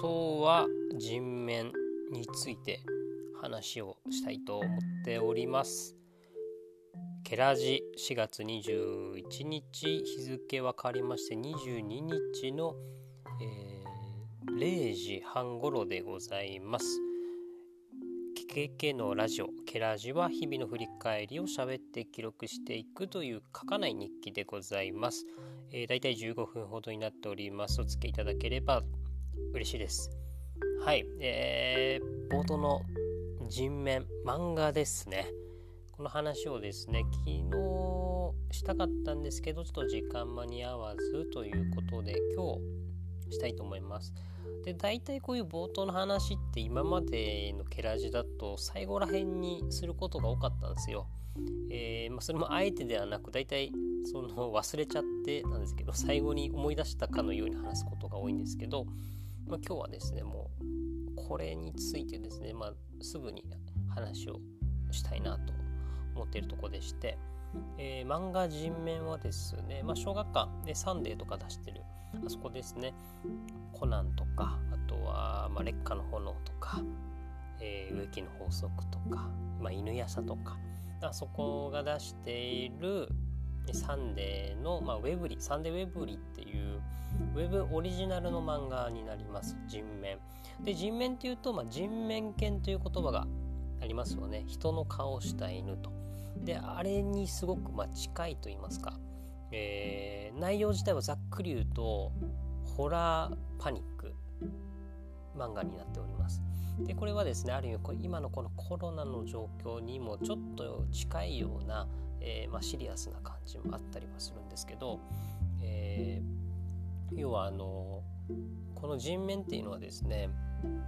送は人面について話をしたいと思っております。ケラジ4月21日日付は変わりまして22日の、えー、0時半頃でございます。ケケのラジオケラジは日々の振り返りを喋って記録していくという書かない日記でございます。えー、だいたい15分ほどになっております。お付けいただければ嬉しいです。はい、えー、冒頭の人面漫画ですね。この話をですね、昨日したかったんですけど、ちょっと時間間に合わずということで、今日したいと思います。で大体こういう冒頭の話って今までのケラジだと最後ら辺にすることが多かったんですよ。えー、まあ、それもあえてではなく大体その忘れちゃってなんですけど最後に思い出したかのように話すことが多いんですけど、まあ、今日はですねもうこれについてですね、まあ、すぐに話をしたいなと思っているとこでして、えー、漫画人面はですね、まあ、小学館でサンデーとか出してるあそこですね。コナンとかあとは、まあ、劣化の炎とか、えー、植木の法則とか、まあ、犬やさとかあそこが出しているサンデーの、まあ、ウェブリサンデーウェブリっていうウェブオリジナルの漫画になります。人面。で人面っていうと、まあ、人面犬という言葉がありますよね。人の顔をした犬と。であれにすごくまあ近いと言いますか、えー、内容自体はざっくり言うとホラーパニック漫画になっております。でこれはですねある意味今のこのコロナの状況にもちょっと近いような、えー、まあ、シリアスな感じもあったりはするんですけど、えー、要はあのこの人面っていうのはですね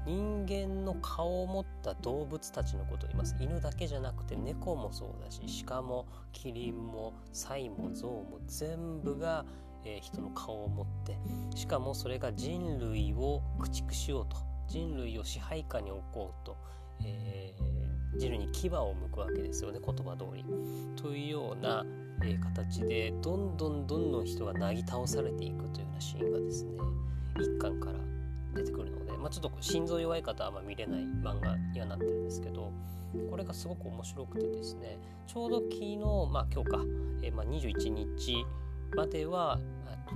人間の顔を持った動物たちのことを言います。犬だけじゃなくて猫もそうだし鹿もキリンもサイもゾウも全部が、えー、人の顔を持ってしかもそれが人類を駆逐しようと人類を支配下に置こうと、えー、人類に牙を向くわけですよね言葉通り。というような、えー、形でどんどんどんどん人がなぎ倒されていくというようなシーンがですね一巻から出てくるので、まあ、ちょっと心臓弱い方はあんま見れない漫画にはなってるんですけどこれがすごく面白くてですねちょうど昨日まあ今日か、えー、まあ21日までは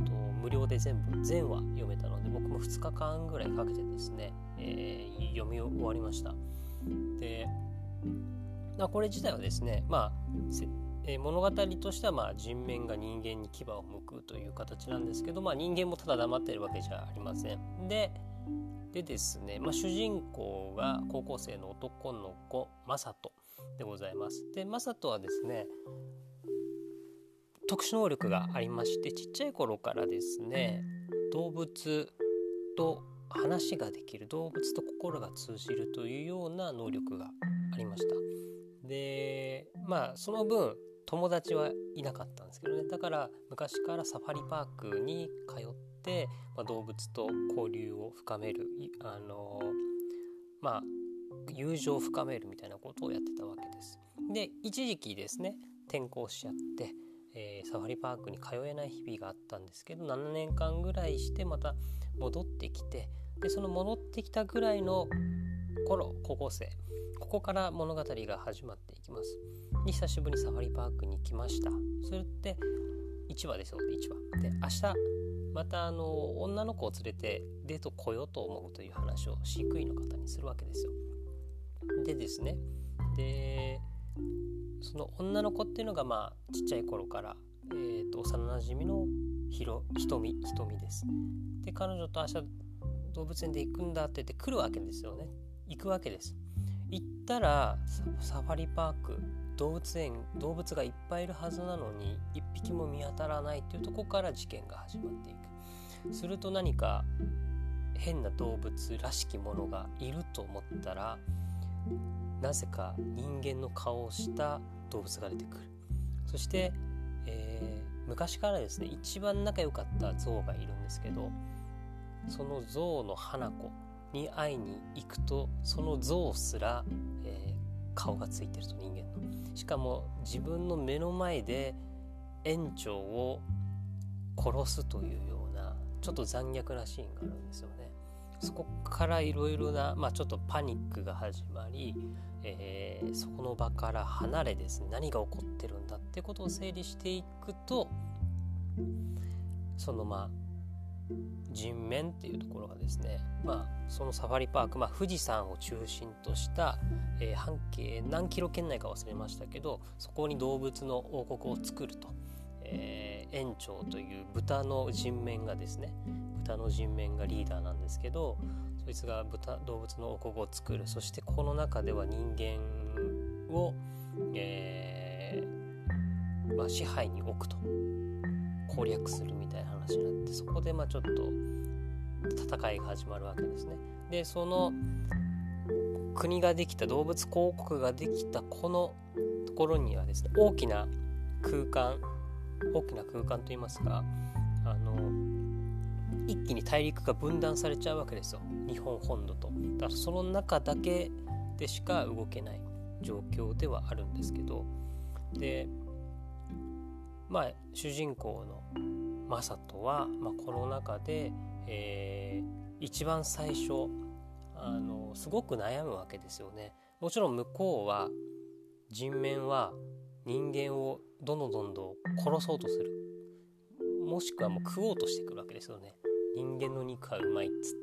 と無料で全部全話読めたので僕も2日間ぐらいかけてですね、えー、読み終わりましたこれ自体はですねまあえー、物語としてはまあ人面が人間に牙を向くという形なんですけど、まあ、人間もただ黙っているわけじゃありません。ででですね、まあ、主人公が高校生の男の子マサトでございます。でマサトはですね特殊能力がありましてちっちゃい頃からですね動物と話ができる動物と心が通じるというような能力がありました。でまあその分友達はいなかったんですけどねだから昔からサファリパークに通って、まあ、動物と交流を深めるあのまあ友情を深めるみたいなことをやってたわけです。で一時期ですね転校しちゃって、えー、サファリパークに通えない日々があったんですけど7年間ぐらいしてまた戻ってきてでその戻ってきたぐらいの頃高校生ここから物語が始まっていきます。久しぶりにサファリパークに来ました。それって1話ですよ1話。で明日またあの女の子を連れてデート来ようと思うという話を飼育員の方にするわけですよ。でですね。でその女の子っていうのがまあちっちゃい頃から、えーと、幼なじみのひろ瞳瞳です。で彼女と明日動物園で行くんだって言って来るわけですよね。行くわけです。行ったらサファリパーク動物園動物がいっぱいいるはずなのに1匹も見当たらないというとこから事件が始まっていく。すると何か変な動物らしきものがいると思ったらなぜか人間の顔をした動物が出てくる。そして、えー、昔からですね一番仲良かった象がいるんですけどその象の花子に会いに行くとその象すら、えー、顔がついてると人間のしかも自分の目の前で園長を殺すというようなちょっと残虐なシーンがあるんですよね。そこからいろいろな、まあ、ちょっとパニックが始まり、えー、そこの場から離れですね何が起こってるんだってことを整理していくとそのまあ人面っていうところがですね、まあ、そのサファリパーク、まあ、富士山を中心とした、えー、半径何キロ圏内か忘れましたけどそこに動物の王国を作ると、えー、園長という豚の人面がですね豚の人面がリーダーなんですけどそいつが豚動物の王国を作る。そしてこの中では人間を、えーまあ、支配に置くと攻略するみたいな話になってそこでまあちょっと戦いが始まるわけですね。でその国ができた動物公国ができたこのところにはですね大きな空間大きな空間といいますかあの一気に大陸が分断されちゃうわけですよ日本本土と。だからその中だけでしか動けない状況ではあるんですけどでまあ主人公のマサトは、まあ、この中で、えー、一番最初あのすごく悩むわけですよね。もちろん向こうは人面は人間をどんどんどんどん殺そうとする。もしくはもう食おうとしてくるわけですよね。人間の肉はうまいっつっ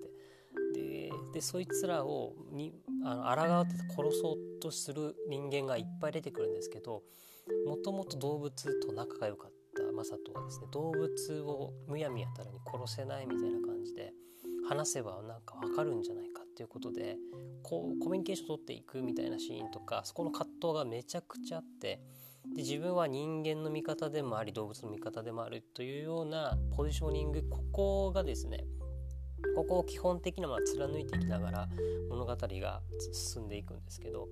て。ででそいつらをにあの抗って殺そうとする人間がいっぱい出てくるんですけどもともと動物と仲が良かった。マサトはですね動物をむやみやたらに殺せないみたいな感じで話せばなんかわかるんじゃないかっていうことでこうコミュニケーション取っていくみたいなシーンとかそこの葛藤がめちゃくちゃあってで自分は人間の味方でもあり動物の味方でもあるというようなポジショニングここがですねここを基本的なま貫いていきながら物語が進んでいくんですけど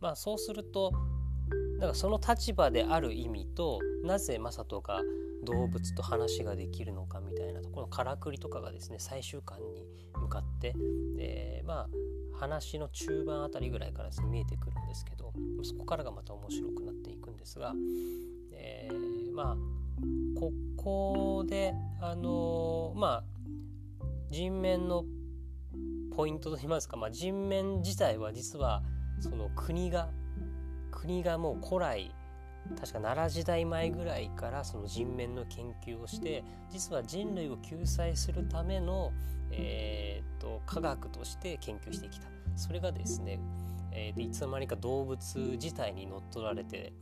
まあそうするとだからその立場である意味となぜ雅人が動物と話ができるのかみたいなところのからくりとかがですね最終巻に向かってでまあ話の中盤あたりぐらいからです、ね、見えてくるんですけどそこからがまた面白くなっていくんですが、えー、まあここであのー、まあ人面のポイントといいますか、まあ、人面自体は実はその国が国がもう古来確か奈良時代前ぐらいからその人面の研究をして実は人類を救済するための、えーと、科学として研究してきたそれがですね、えー、いつの間にか動物自体に乗っ取られて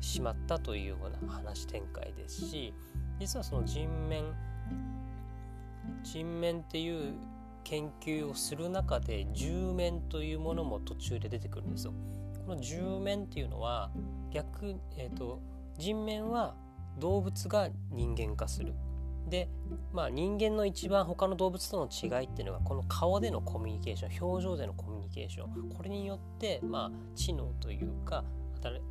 しまったというような話展開ですし実はその人面人面っていう研究をする中で獣面というものも途中で出てくるんですよ。この獣面っていうのは逆、えーと、人面は動物が人間化する。で、まあ、人間の一番他の動物との違いっていうのがこの顔でのコミュニケーション表情でのコミュニケーションこれによって、まあ、知能というか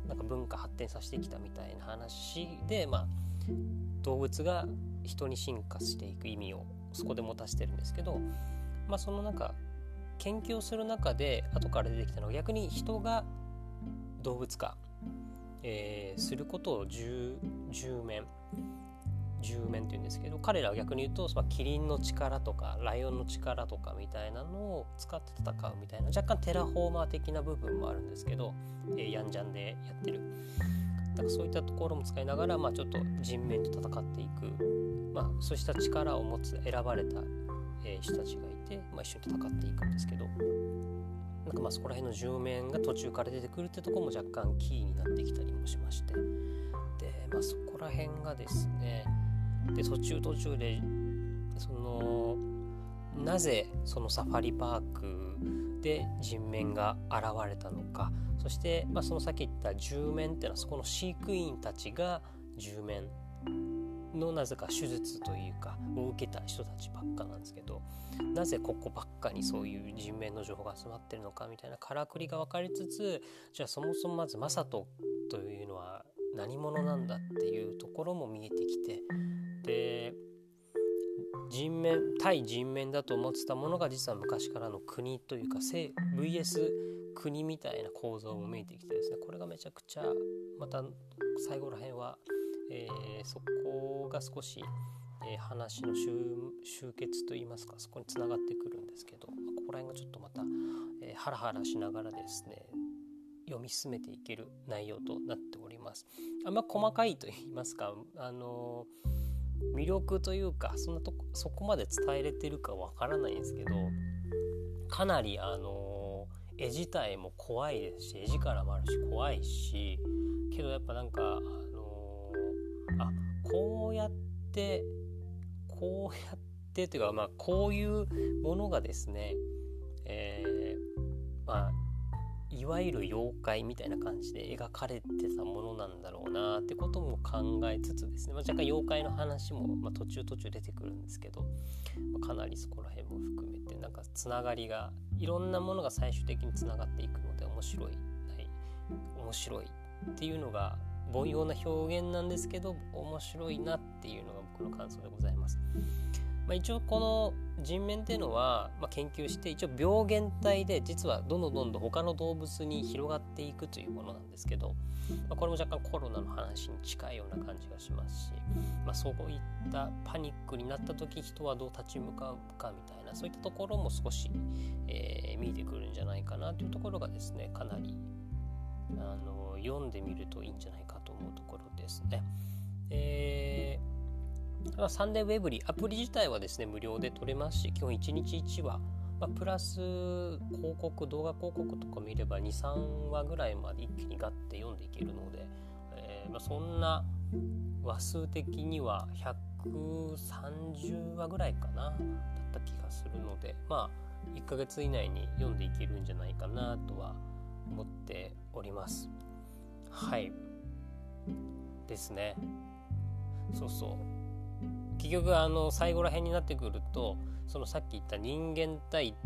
なんか文化発展させてきたみたいな話で、まあ、動物が人に進化していく意味をそこで持たせてるんですけど、まあ、そのなんか研究をする中で後から出てきたのは逆に人が動物化、えー、することをジンメンジンメンっていうんですけど彼らは逆に言うと、まあ、キリンの力とかライオンの力とかみたいなのを使って戦うみたいな若干テラフォーマー的な部分もあるんですけど、えー、ヤンジャンでやってる。だからそういったところも使いながら、まあ、ちょっとジンメンと戦っていく、まあ、そうした力を持つ選ばれた、えー、人たちがいて、まあ、一緒に戦っていくんですけど。なんかまあそこら辺の10面が途中から出てくるってとこも若干キーになってきたりもしまして。で、まあ、そこら辺がですねで途中途中でそのなぜそのサファリパークで人面が現れたのか。そして、まあ、そのさっき言った10面っていうのはそこの飼育員たちが10面のなぜか手術というかを受けた人たちばっかなんですけどなぜここばっかにそういう人面の情報が集まってるのかみたいなからくりが分かりつつじゃあそもそもまずマサトというのは何者なんだっていうところも見えてきてで人面対人面だと思ってたものが実は昔からの国というか VS 国みたいな構造も見えてきてですねこれがめちゃくちゃまた最後らへんは、えー、そこが少し、えー、話の終結といいますかそこにつながってくるんですけどここら辺がちょっとまた、えー、ハラハラしながらですね読み進めていける内容となっております。あんま細かいと言いますかあの魅力というかそんなとこそこまで伝えれてるかわからないんですけどかなりあの絵自体も怖いですし絵力もあるし怖いしけどやっぱなんかこうやってこうやってというかまあこういうものがですねえー、まあいわゆる妖怪みたいな感じで描かれてたものなんだろうなってことも考えつつですね、まあ、若干妖怪の話も、まあ、途中途中出てくるんですけど、まあ、かなりそこら辺も含めてなんかつながりがいろんなものが最終的につながっていくので面白い、はい、面白いっていうのが凡庸な表現なんですけど面白いなっていうのが僕の感想でございます。まあ、一応この人面っていうのは、まあ、研究して一応病原体で実はどんどんどんどん他の動物に広がっていくというものなんですけど、まあ、これも若干コロナの話に近いような感じがしますし、まあ、そういったパニックになった時人はどう立ち向かうかみたいなそういったところも少し、えー、見えてくるんじゃないかなというところがですねかなりあの読んでみるといいんじゃないかと思うところですね。えーサンデーウェブリーアプリ自体はですね無料で取れますし基本1日1話、まあ、プラス広告動画広告とか見れば23話ぐらいまで一気にガッて読んでいけるので、えー、まあ、そんな話数的には130話ぐらいかなだった気がするのでまあ1ヶ月以内に読んでいけるんじゃないかなとは思っております。はい。ですね。そうそう。結局あの最後ら辺になってくるとそのさっき言った人間対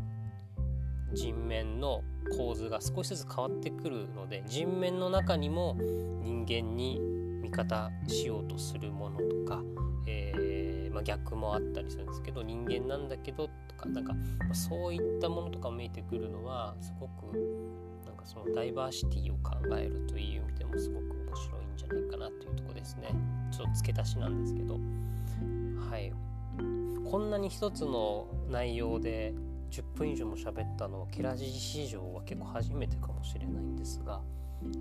人面の構図が少しずつ変わってくるので人面の中にも人間に味方しようとするものとか、えー、まあ、逆もあったりするんですけど人間なんだけどとかなんか、ま、そういったものとか見えてくるのはすごくなんかそのダイバーシティを考えるという意味でもすごくじゃないかなというとこですね。ちょっと付け足しなんですけど。はい。こんなに一つの内容で10分以上も喋ったのはケラジ史上は結構初めてかもしれないんですが、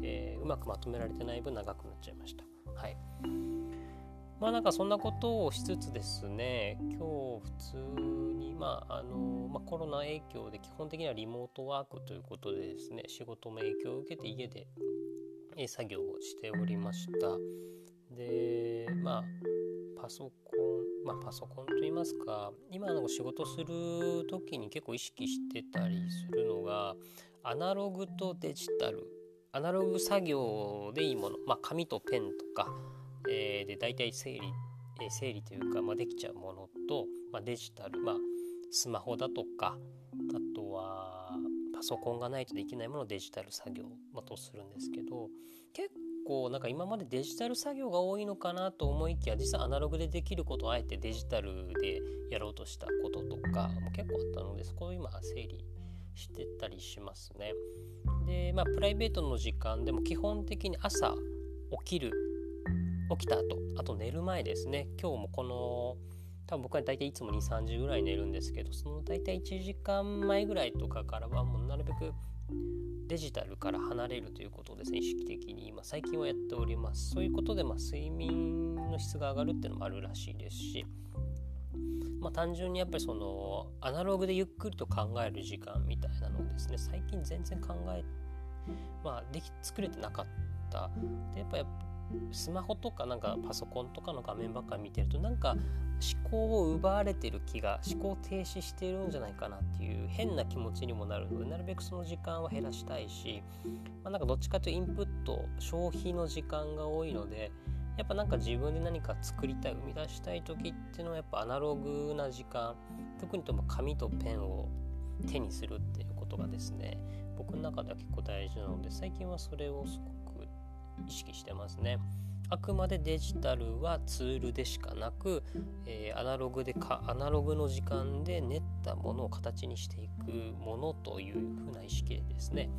えー、うまくまとめられてない分長くなっちゃいました。はい。まあなんかそんなことをしつつですね今日普通にまああの、まあ、コロナ影響で基本的にはリモートワークということでですね仕事も影響を受けて家で作業をしておりました。でまあパソコンまあパソコンといいますか今の仕事する時に結構意識してたりするのがアナログとデジタル。アナログ作業でいいもの、まあ、紙とペンとか、えー、で大体整理、え、整理というか、まあ、できちゃうものと、まあ、デジタル、まあ、スマホだとかあとはパソコンがないとできないものをデジタル作業、ま、とするんですけど結構なんか今までデジタル作業が多いのかなと思いきや実はアナログでできることをあえてデジタルでやろうとしたこととかも結構あったのでそこを今整理してたりしますね。でまあプライベートの時間でも基本的に朝起きる起きた後あと寝る前ですね今日もこの多分僕は大体いつも23時ぐらい寝るんです。けどその大体1時間前ぐらいとかからはもうなるべくデジタルから離れるということをですね。意識的に今最近はやっております。そういうことでま睡眠の質が上がるっていうのもあるらしいですし。まあ単純にやっぱりそのアナログでゆっくりと考える時間みたいなのをですね最近全然考えまあでき作れてなかった。でやっぱスマホとかなんかパソコンとかの画面ばっかり見てるとなんか思考を奪われてる気が思考停止してるんじゃないかなっていう変な気持ちにもなるのでなるべくその時間は減らしたいし、まあ、なんかどっちかというとインプット消費の時間が多いのでやっぱなんか自分で何か作りたい生み出したい時っていうのはやっぱアナログな時間特にとも紙とペンを手にするっていうことがですね僕の中では結構大事なので最近はそれをすごく意識してますね。あくまでデジタルはツールでしかなく、えー、アナログでかアナログの時間で練ったものを形にしていくものというふうな意識でですね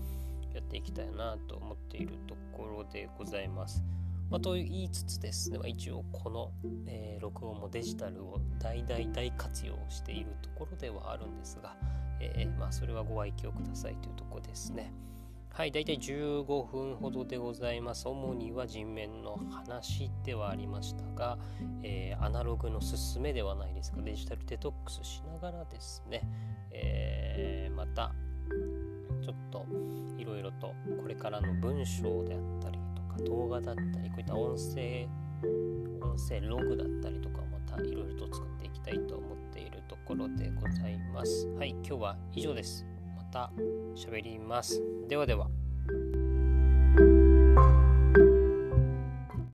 やっていきたいなと思っているところでございます。まあ、と言いつつですね、まあ、一応この、えー、録音もデジタルを大大大活用しているところではあるんですが、えー、まあ、それはご愛嬌くださいというとこですね。はい、だいたい15分ほどでございます。主には人面の話ではありましたが、えー、アナログの勧めではないですが、デジタルデトックスしながらですね、えー、また、ちょっといろいろとこれからの文章であったりとか動画だったり、こういった音声、音声ログだったりとかまたいろいろと作っていきたいと思っているところでございます。はい、今日は以上です。た喋ります。ではでは。